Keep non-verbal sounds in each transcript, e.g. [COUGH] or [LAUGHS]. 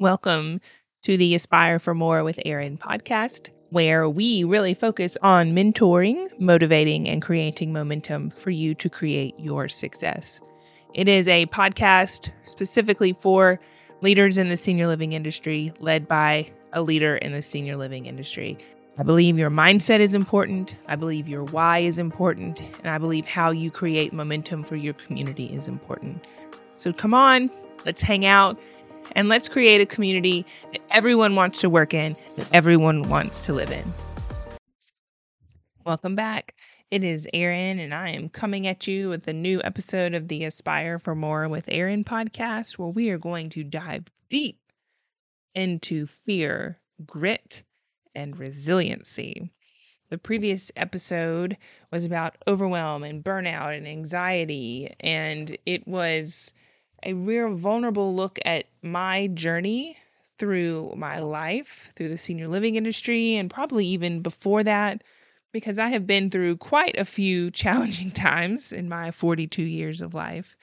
Welcome to the Aspire for More with Erin podcast, where we really focus on mentoring, motivating, and creating momentum for you to create your success. It is a podcast specifically for leaders in the senior living industry, led by a leader in the senior living industry. I believe your mindset is important. I believe your why is important. And I believe how you create momentum for your community is important. So come on, let's hang out and let's create a community that everyone wants to work in, that everyone wants to live in. Welcome back. It is Erin, and I am coming at you with a new episode of the Aspire for More with Erin podcast, where we are going to dive deep into fear, grit, and resiliency. The previous episode was about overwhelm and burnout and anxiety, and it was a real vulnerable look at my journey through my life, through the senior living industry, and probably even before that, because I have been through quite a few [LAUGHS] challenging times in my 42 years of life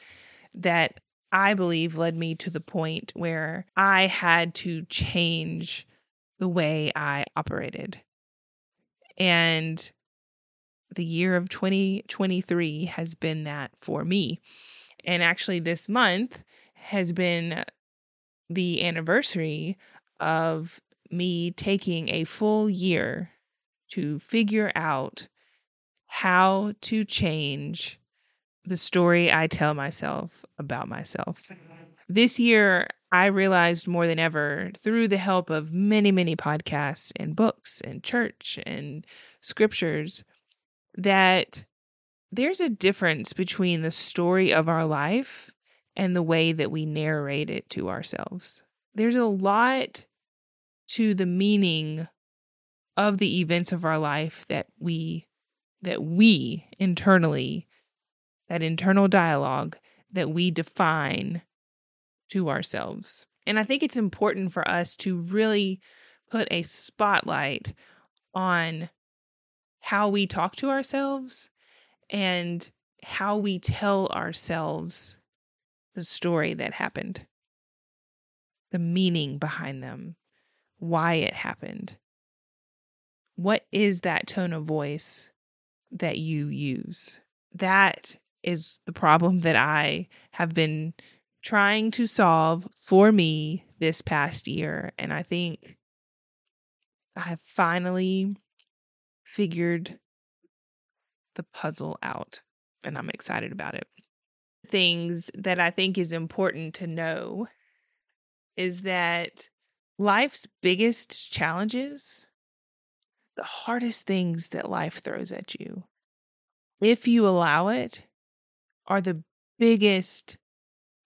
that I believe led me to the point where I had to change the way I operated. And the year of 2023 has been that for me. And actually, this month has been the anniversary of me taking a full year to figure out how to change the story I tell myself about myself. This year, I realized more than ever through the help of many, many podcasts and books and church and scriptures that there's a difference between the story of our life and the way that we narrate it to ourselves. There's a lot to the meaning of the events of our life that we that we internally that internal dialogue that we define to ourselves. And I think it's important for us to really put a spotlight on how we talk to ourselves and how we tell ourselves the story that happened, the meaning behind them, why it happened. What is that tone of voice that you use? That is the problem that I have been trying to solve for me this past year. And I think I have finally figured the puzzle out, and I'm excited about it. Things that I think is important to know is that life's biggest challenges, the hardest things that life throws at you, if you allow it, are the biggest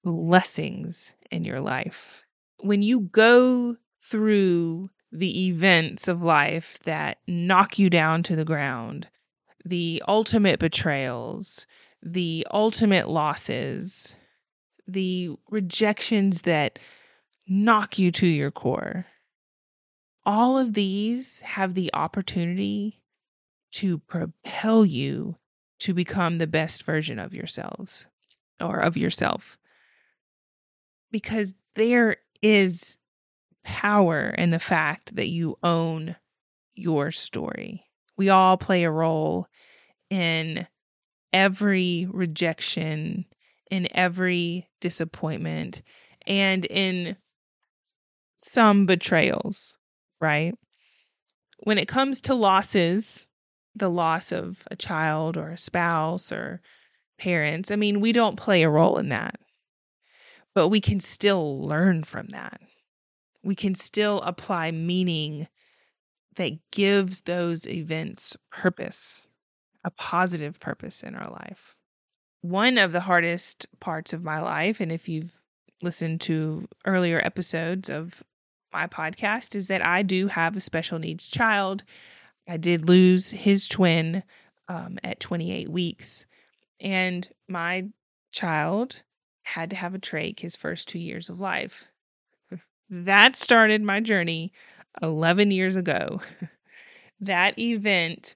blessings in your life. When you go through the events of life that knock you down to the ground, the ultimate betrayals, the ultimate losses, the rejections that knock you to your core. All of these have the opportunity to propel you to become the best version of yourselves or of yourself. Because there is power in the fact that you own your story. We all play a role in every rejection, in every disappointment, and in some betrayals, right? When it comes to losses, the loss of a child or a spouse or parents, I mean, we don't play a role in that, but we can still learn from that. We can still apply meaning that gives those events purpose, a positive purpose in our life. One of the hardest parts of my life, and if you've listened to earlier episodes of my podcast, is that I do have a special needs child. I did lose his twin um, at 28 weeks, and my child had to have a trach his first two years of life. that started my journey 11 years ago. [LAUGHS] that event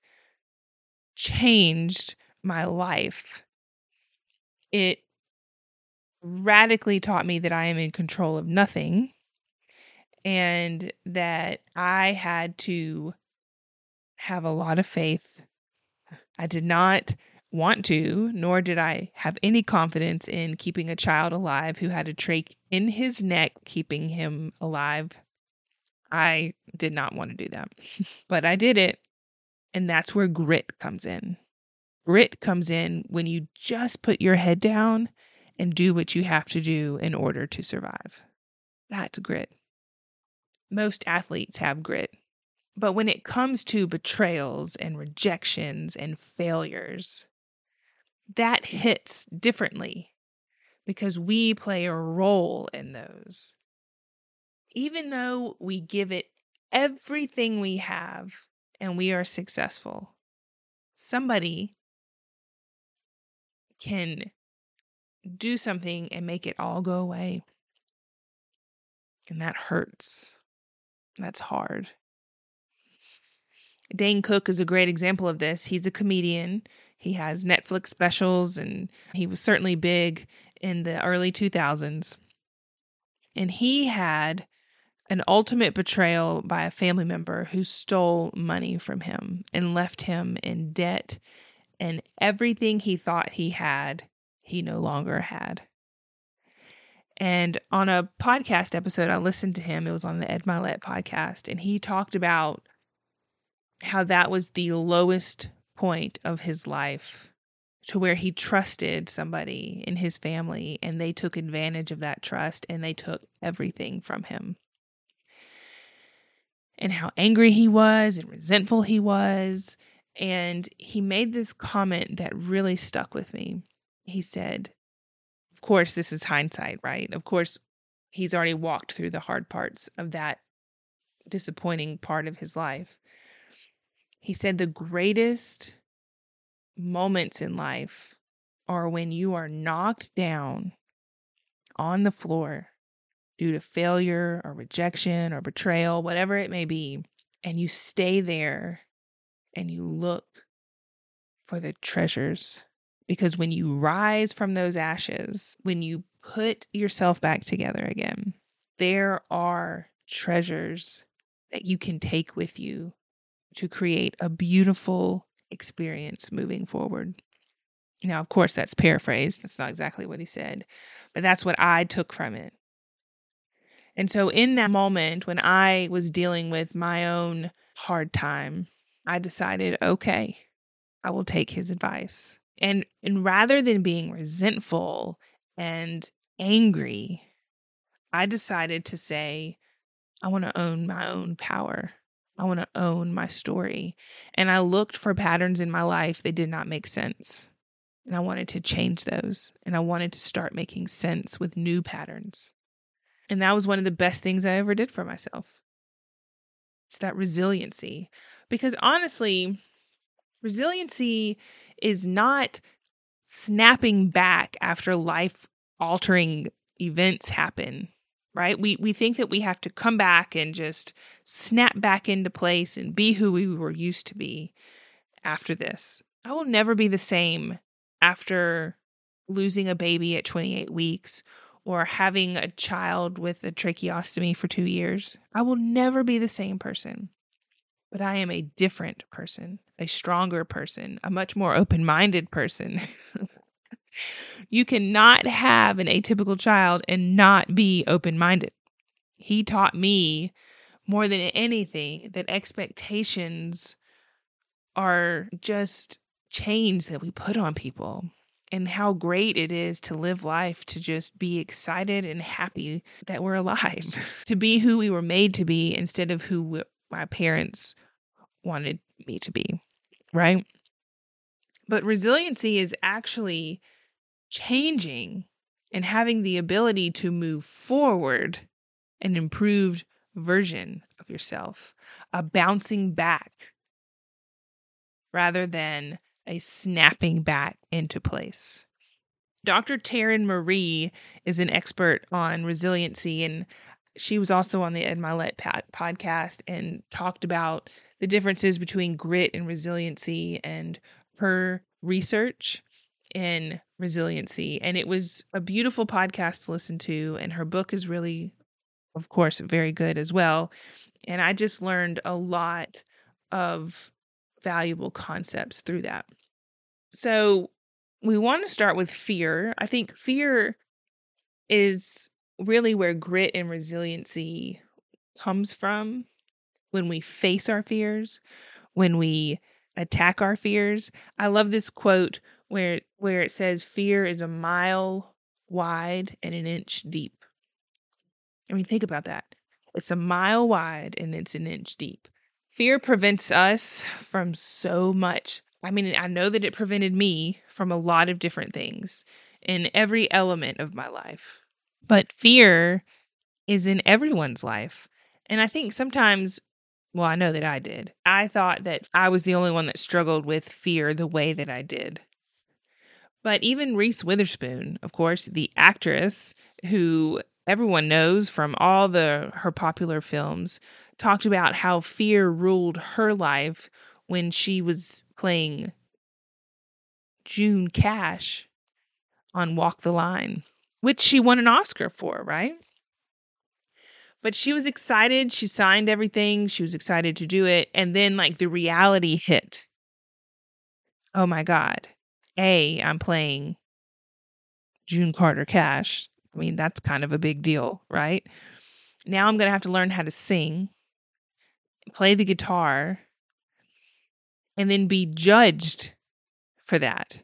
changed my life. It radically taught me that I am in control of nothing and that I had to have a lot of faith. I did not want to, nor did I have any confidence in keeping a child alive who had a trach in his neck, keeping him alive. I did not want to do that, [LAUGHS] but I did it. And that's where grit comes in. Grit comes in when you just put your head down and do what you have to do in order to survive. That's grit. Most athletes have grit. But when it comes to betrayals and rejections and failures, that hits differently because we play a role in those. Even though we give it everything we have and we are successful, somebody can do something and make it all go away. And that hurts. That's hard. Dane Cook is a great example of this. He's a comedian. He has Netflix specials and he was certainly big in the early 2000s. And he had an ultimate betrayal by a family member who stole money from him and left him in debt and everything he thought he had, he no longer had. And on a podcast episode, I listened to him. It was on the Ed Mylett podcast, and he talked about how that was the lowest point of his life to where he trusted somebody in his family and they took advantage of that trust and they took everything from him. And how angry he was and resentful he was and he made this comment that really stuck with me. He said, Of course, this is hindsight, right? Of course, he's already walked through the hard parts of that disappointing part of his life. He said, The greatest moments in life are when you are knocked down on the floor due to failure or rejection or betrayal, whatever it may be, and you stay there and you look for the treasures. Because when you rise from those ashes, when you put yourself back together again, there are treasures that you can take with you to create a beautiful experience moving forward. Now, of course, that's paraphrased. That's not exactly what he said, but that's what I took from it. And so, in that moment when I was dealing with my own hard time, I decided, okay, I will take his advice. And and rather than being resentful and angry, I decided to say, I want to own my own power. I want to own my story. And I looked for patterns in my life that did not make sense. And I wanted to change those. And I wanted to start making sense with new patterns. And that was one of the best things I ever did for myself. It's that resiliency. Because honestly, resiliency is not snapping back after life altering events happen right we we think that we have to come back and just snap back into place and be who we were used to be after this i will never be the same after losing a baby at 28 weeks or having a child with a tracheostomy for 2 years i will never be the same person but I am a different person, a stronger person, a much more open minded person. [LAUGHS] you cannot have an atypical child and not be open minded. He taught me more than anything that expectations are just chains that we put on people and how great it is to live life to just be excited and happy that we're alive, [LAUGHS] to be who we were made to be instead of who my parents wanted me to be, right? But resiliency is actually changing and having the ability to move forward an improved version of yourself, a bouncing back rather than a snapping back into place. Dr. Taryn Marie is an expert on resiliency, and she was also on the Ed Mylett podcast and talked about the differences between grit and resiliency and her research in resiliency. And it was a beautiful podcast to listen to. And her book is really of course, very good as well. And I just learned a lot of valuable concepts through that. So, we want to start with fear. I think fear is really where grit and resiliency comes from when we face our fears, when we attack our fears. I love this quote where where it says fear is a mile wide and an inch deep. I mean think about that. It's a mile wide and it's an inch deep. Fear prevents us from so much. I mean, I know that it prevented me from a lot of different things in every element of my life. But fear is in everyone's life. And I think sometimes, well, I know that I did. I thought that I was the only one that struggled with fear the way that I did. But even Reese Witherspoon, of course, the actress who everyone knows from all the her popular films, talked about how fear ruled her life when she was playing June Cash on Walk the Line, which she won an Oscar for, right? But she was excited. She signed everything. She was excited to do it. And then, like, the reality hit. Oh my God. A, I'm playing June Carter Cash. I mean, that's kind of a big deal, right? Now I'm going to have to learn how to sing, play the guitar, and then be judged for that.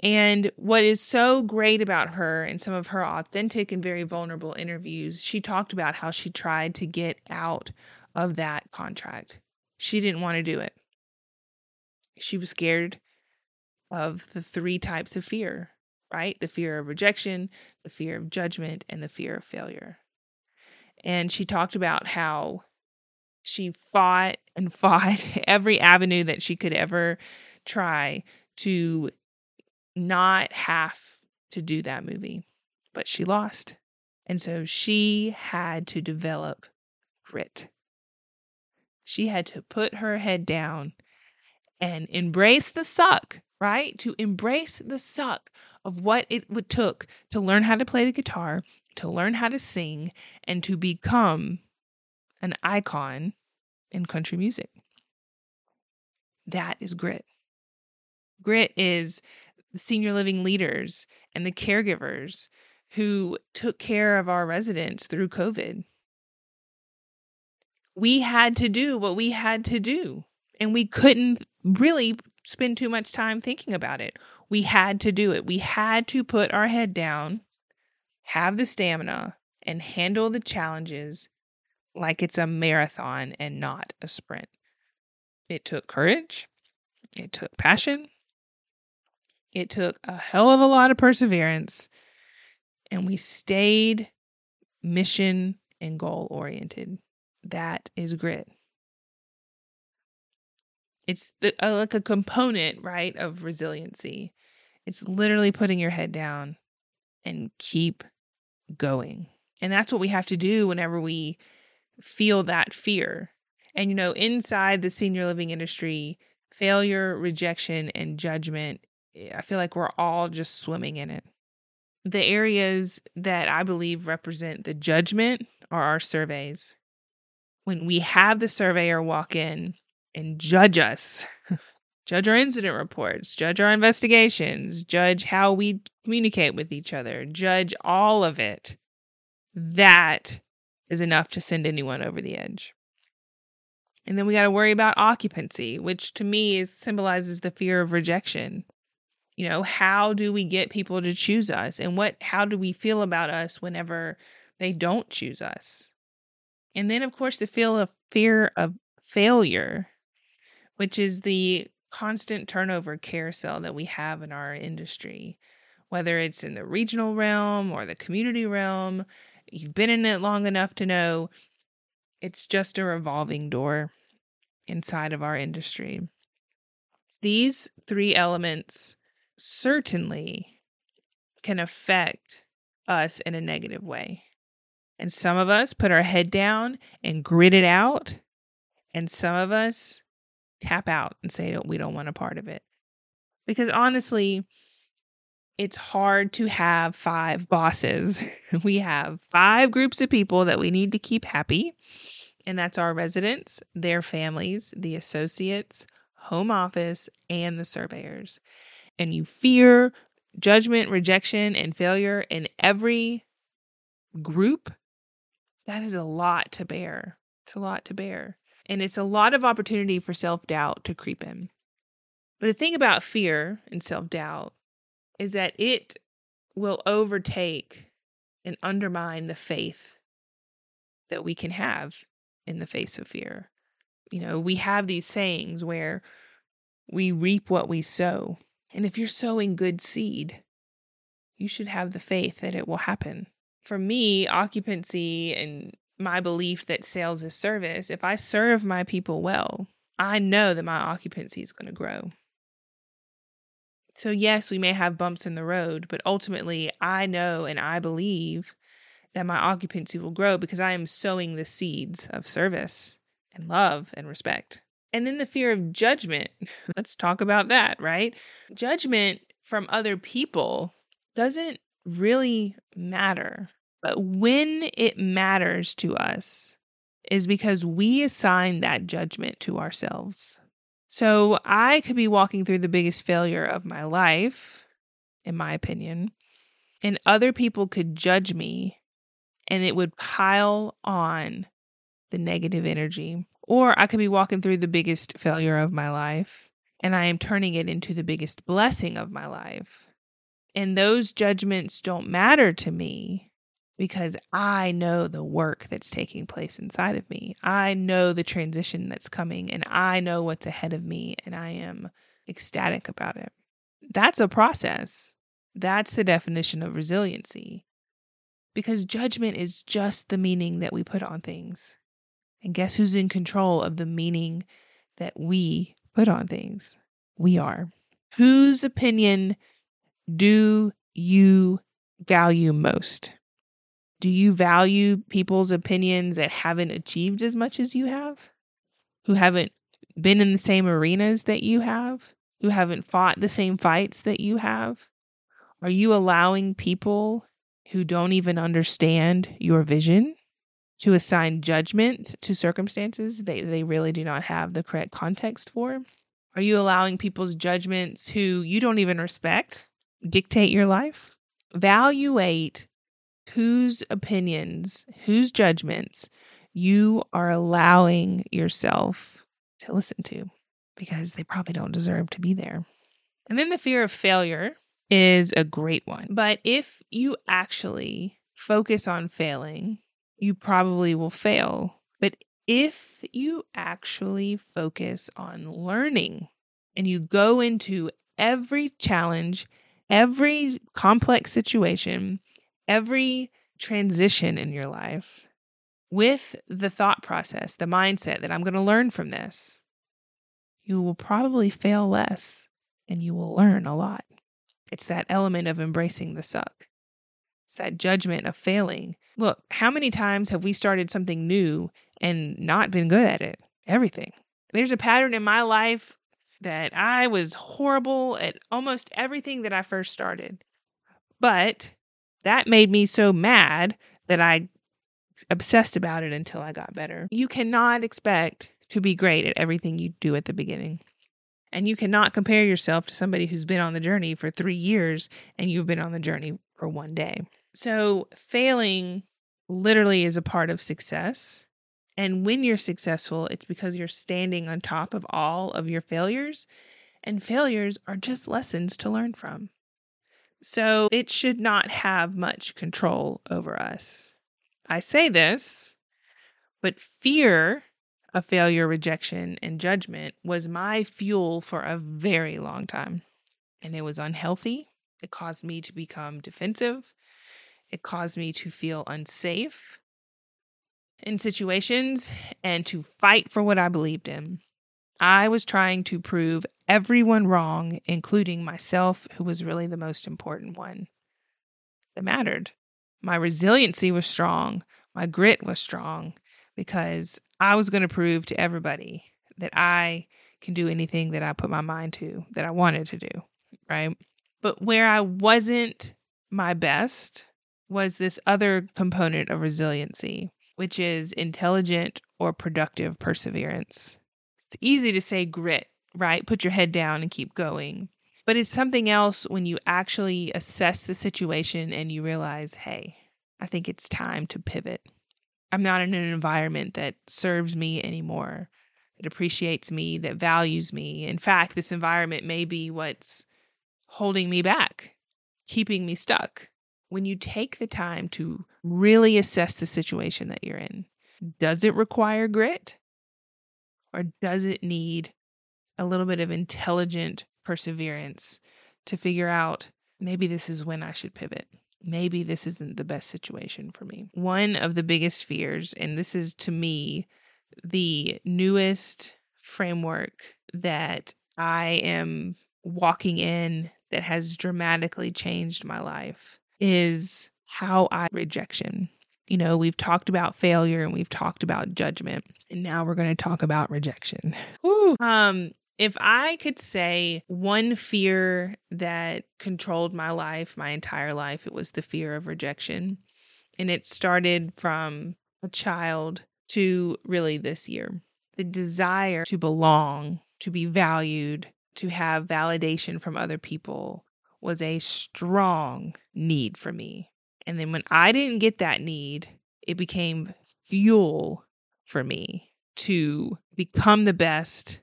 And what is so great about her and some of her authentic and very vulnerable interviews, she talked about how she tried to get out of that contract. She didn't want to do it. She was scared of the three types of fear, right? The fear of rejection, the fear of judgment, and the fear of failure. And she talked about how she fought and [LAUGHS] fought every avenue that she could ever try to not have to do that movie, but she lost. And so she had to develop grit. She had to put her head down and embrace the suck, right? To embrace the suck of what it would took to learn how to play the guitar, to learn how to sing, and to become an icon in country music. That is grit. Grit is the senior living leaders and the caregivers who took care of our residents through COVID. We had to do what we had to do, and we couldn't really spend too much time thinking about it. We had to do it. We had to put our head down, have the stamina, and handle the challenges like it's a marathon and not a sprint. It took courage, it took passion, it took a hell of a lot of perseverance, and we stayed mission and goal oriented. That is grit. It's uh, like a component, right, of resiliency. It's literally putting your head down and keep going. And that's what we have to do whenever we feel that fear. And, you know, inside the senior living industry, failure, rejection, and judgment eh, I feel like we're all just swimming in it. The areas that I believe represent the judgment are our surveys. When we have the surveyor walk in and judge us, [LAUGHS] judge our incident reports, judge our investigations, judge how we communicate with each other, judge all of it, that is enough to send anyone over the edge. And then we got to worry about occupancy, which to me is symbolizes the fear of rejection. You know how do we get people to choose us? And what how do we feel about us whenever they don't choose us? And then of course the feel of fear of failure which is the constant turnover carousel that we have in our industry whether it's in the regional realm or the community realm you've been in it long enough to know it's just a revolving door inside of our industry these three elements certainly can affect us in a negative way. And some of us put our head down and grit it out. And some of us tap out and say we don't want a part of it. Because honestly, it's hard to have five bosses. [LAUGHS] We have five groups of people that we need to keep happy, and that's our residents, their families, the associates, home office, and the surveyors. And you fear judgment, rejection, and failure in every group. That is a lot to bear. It's a lot to bear. And it's a lot of opportunity for self doubt to creep in. But the thing about fear and self doubt is that it will overtake and undermine the faith that we can have in the face of fear. You know, we have these sayings where we reap what we sow. And if you're sowing good seed, you should have the faith that it will happen. For me, occupancy and my belief that sales is service, if I serve my people well, I know that my occupancy is going to grow. So, yes, we may have bumps in the road, but ultimately, I know and I believe that my occupancy will grow because I am sowing the seeds of service and love and respect. And then the fear of judgment. [LAUGHS] Let's talk about that, right? Judgment from other people doesn't really matter. But when it matters to us is because we assign that judgment to ourselves. So I could be walking through the biggest failure of my life, in my opinion, and other people could judge me and it would pile on the negative energy. Or I could be walking through the biggest failure of my life and I am turning it into the biggest blessing of my life. And those judgments don't matter to me because I know the work that's taking place inside of me. I know the transition that's coming and I know what's ahead of me and I am ecstatic about it. That's a process. That's the definition of resiliency. Because judgment is just the meaning that we put on things. And guess who's in control of the meaning that we put on things? We are. Whose opinion do you value most? Do you value people's opinions that haven't achieved as much as you have? Who haven't been in the same arenas that you have? Who haven't fought the same fights that you have? Are you allowing people who don't even understand your vision to assign judgment to circumstances they, they really do not have the correct context for? Are you allowing people's judgments who you don't even respect dictate your life? Evaluate whose opinions, whose judgments you are allowing yourself to listen to because they probably don't deserve to be there. And then the fear of failure is a great one. But if you actually focus on failing, you probably will fail. But if you actually focus on learning and you go into every challenge, every complex situation every transition in your life with the thought process, the mindset that I'm going to learn from this, you will probably fail less and you will learn a lot. It's that element of embracing the suck. It's that judgment of failing. Look, how many times have we started something new and not been good at it? Everything. There's a pattern in my life that I was horrible at almost everything that I first started. But that made me so mad that I obsessed about it until I got better. You cannot expect to be great at everything you do at the beginning. And you cannot compare yourself to somebody who's been on the journey for three years and you've been on the journey for one day. So, failing literally is a part of success. And when you're successful, it's because you're standing on top of all of your failures. And failures are just lessons to learn from. So it should not have much control over us. I say this, but fear of failure, rejection, and judgment was my fuel for a very long time. And it was unhealthy. It caused me to become defensive. It caused me to feel unsafe in situations and to fight for what I believed in. I was trying to prove everyone wrong, including myself, who was really the most important one that mattered. My resiliency was strong, my grit was strong, because I was going to prove to everybody that I can do anything that I put my mind to, that I wanted to do, right? But where I wasn't my best was this other component of resiliency, which is intelligent or productive perseverance. It's easy to say grit, right? Put your head down and keep going. But it's something else when you actually assess the situation and you realize, hey, I think it's time to pivot. I'm not in an environment that serves me anymore, that appreciates me, that values me. In fact, this environment may be what's holding me back, keeping me stuck. When you take the time to really assess the situation that you're in, does it require grit? Or does it need a little bit of intelligent perseverance to figure out maybe this is when I should pivot? maybe this isn't the best situation for me. One of the biggest fears, and this is to me the newest framework that I am walking in that has dramatically changed my life, is how I rejection. You know, we've talked about failure and we've talked about judgment, and now we're going to talk about rejection. Woo. Um, if I could say one fear that controlled my life, my entire life, it was the fear of rejection. And it started from a child to really this year. The desire to belong, to be valued, to have validation from other people was a strong need for me. And then when I didn't get that need, it became fuel for me to become the best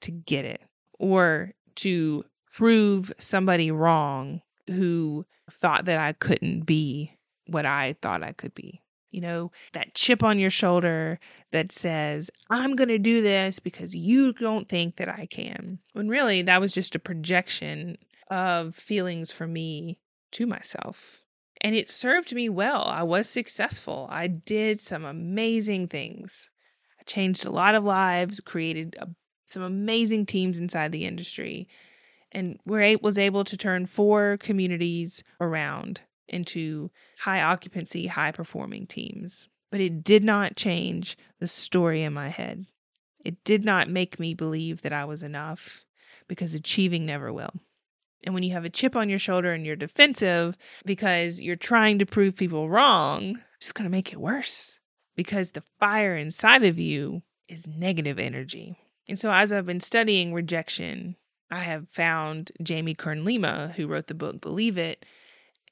to get it or to prove somebody wrong who thought that I couldn't be what I thought I could be. You know, that chip on your shoulder that says, I'm going to do this because you don't think that I can. When really that was just a projection of feelings for me to myself. And it served me well. I was successful. I did some amazing things. I changed a lot of lives, created a some amazing teams inside the industry and we're was able to turn four communities around into high occupancy, high performing teams. But it did not change the story in my head. It did not make me believe that I was enough because achieving never will. And when you have a chip on your shoulder and you're defensive because you're trying to prove people wrong, it's just going to make it worse because the fire inside of you is negative energy. And so, as I've been studying rejection, I have found Jamie Kern Lima, who wrote the book Believe It.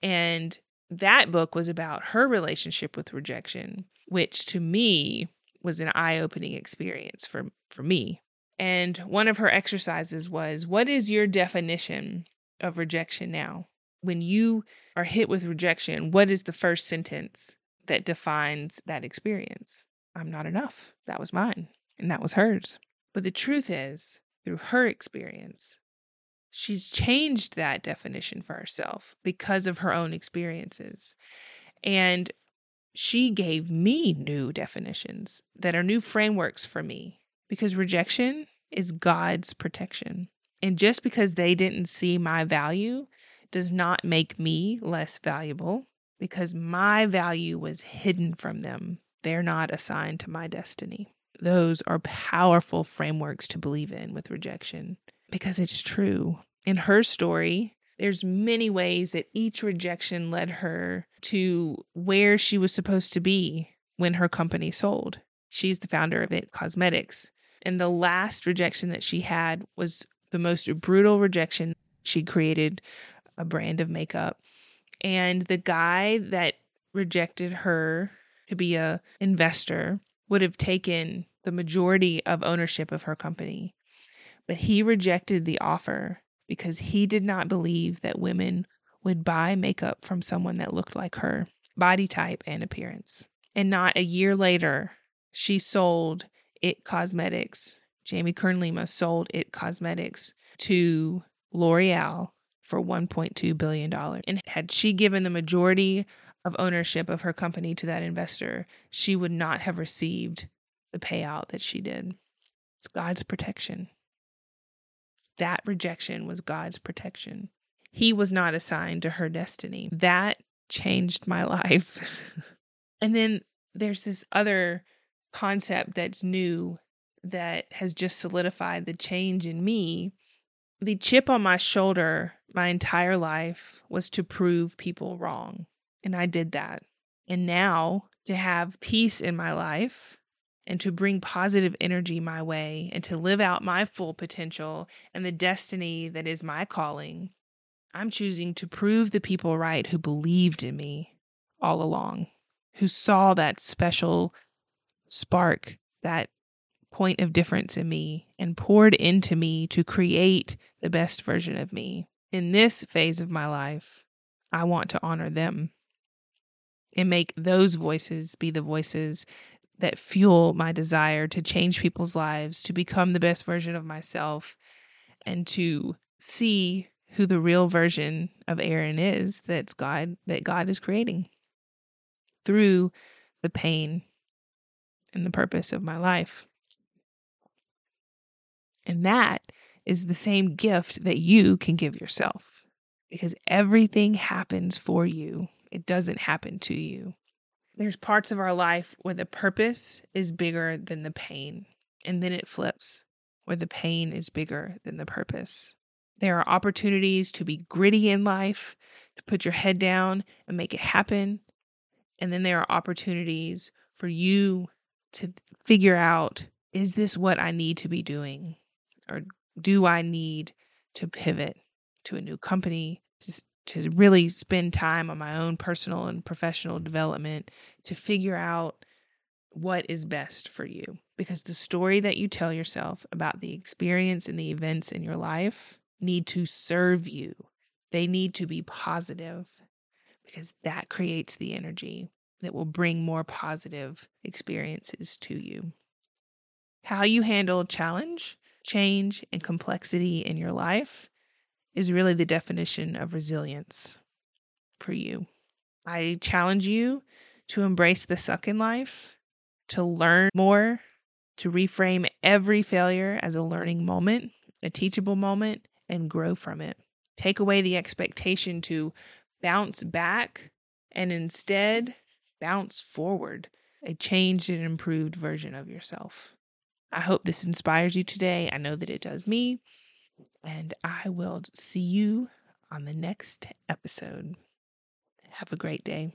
And that book was about her relationship with rejection, which to me was an eye opening experience for, for me. And one of her exercises was What is your definition of rejection now? When you are hit with rejection, what is the first sentence that defines that experience? I'm not enough. That was mine, and that was hers. But the truth is, through her experience, she's changed that definition for herself because of her own experiences. And she gave me new definitions that are new frameworks for me because rejection is God's protection. And just because they didn't see my value does not make me less valuable because my value was hidden from them. They're not assigned to my destiny those are powerful frameworks to believe in with rejection because it's true. In her story, there's many ways that each rejection led her to where she was supposed to be when her company sold. She's the founder of It Cosmetics. And the last rejection that she had was the most brutal rejection. She created a brand of makeup. And the guy that rejected her to be a investor would have taken the majority of ownership of her company. But he rejected the offer because he did not believe that women would buy makeup from someone that looked like her, body type and appearance. And not a year later, she sold It Cosmetics. Jamie Kern Lima sold It Cosmetics to L'Oreal for $1.2 billion. And had she given the majority of ownership of her company to that investor, she would not have received the payout that she did. It's God's protection. That rejection was God's protection. He was not assigned to her destiny. That changed my [LAUGHS] life. and then there's this other concept that's new that has just solidified the change in me the chip on my shoulder my entire life was to prove people wrong. And I did that. And now to have peace in my life and to bring positive energy my way and to live out my full potential and the destiny that is my calling, I'm choosing to prove the people right who believed in me all along, who saw that special spark, that point of difference in me, and poured into me to create the best version of me. In this phase of my life, I want to honor them and make those voices be the voices that fuel my desire to change people's lives, to become the best version of myself, and to see who the real version of Erin is that's God that God is creating through the pain and the purpose of my life. And that is the same gift that you can give yourself because everything happens for you. It doesn't happen to you. There's parts of our life where the purpose is bigger than the pain, and then it flips where the pain is bigger than the purpose. There are opportunities to be gritty in life, to put your head down and make it happen. And then there are opportunities for you to figure out is this what I need to be doing? Or do I need to pivot to a new company, to, to really spend time on my own personal and professional development to figure out what is best for you? Because the story that you tell yourself about the experience and the events in your life need to serve you. They need to be positive because that creates the energy that will bring more positive experiences to you. How you handle challenge, change, and complexity in your life is really the definition of resilience for you. I challenge you to embrace the suck in life, to learn more, to reframe every failure as a learning moment, a teachable moment, and grow from it. Take away the expectation to bounce back and instead bounce forward, a changed and improved version of yourself. I hope this inspires you today. I know that it does me. And I will see you on the next episode. Have a great day.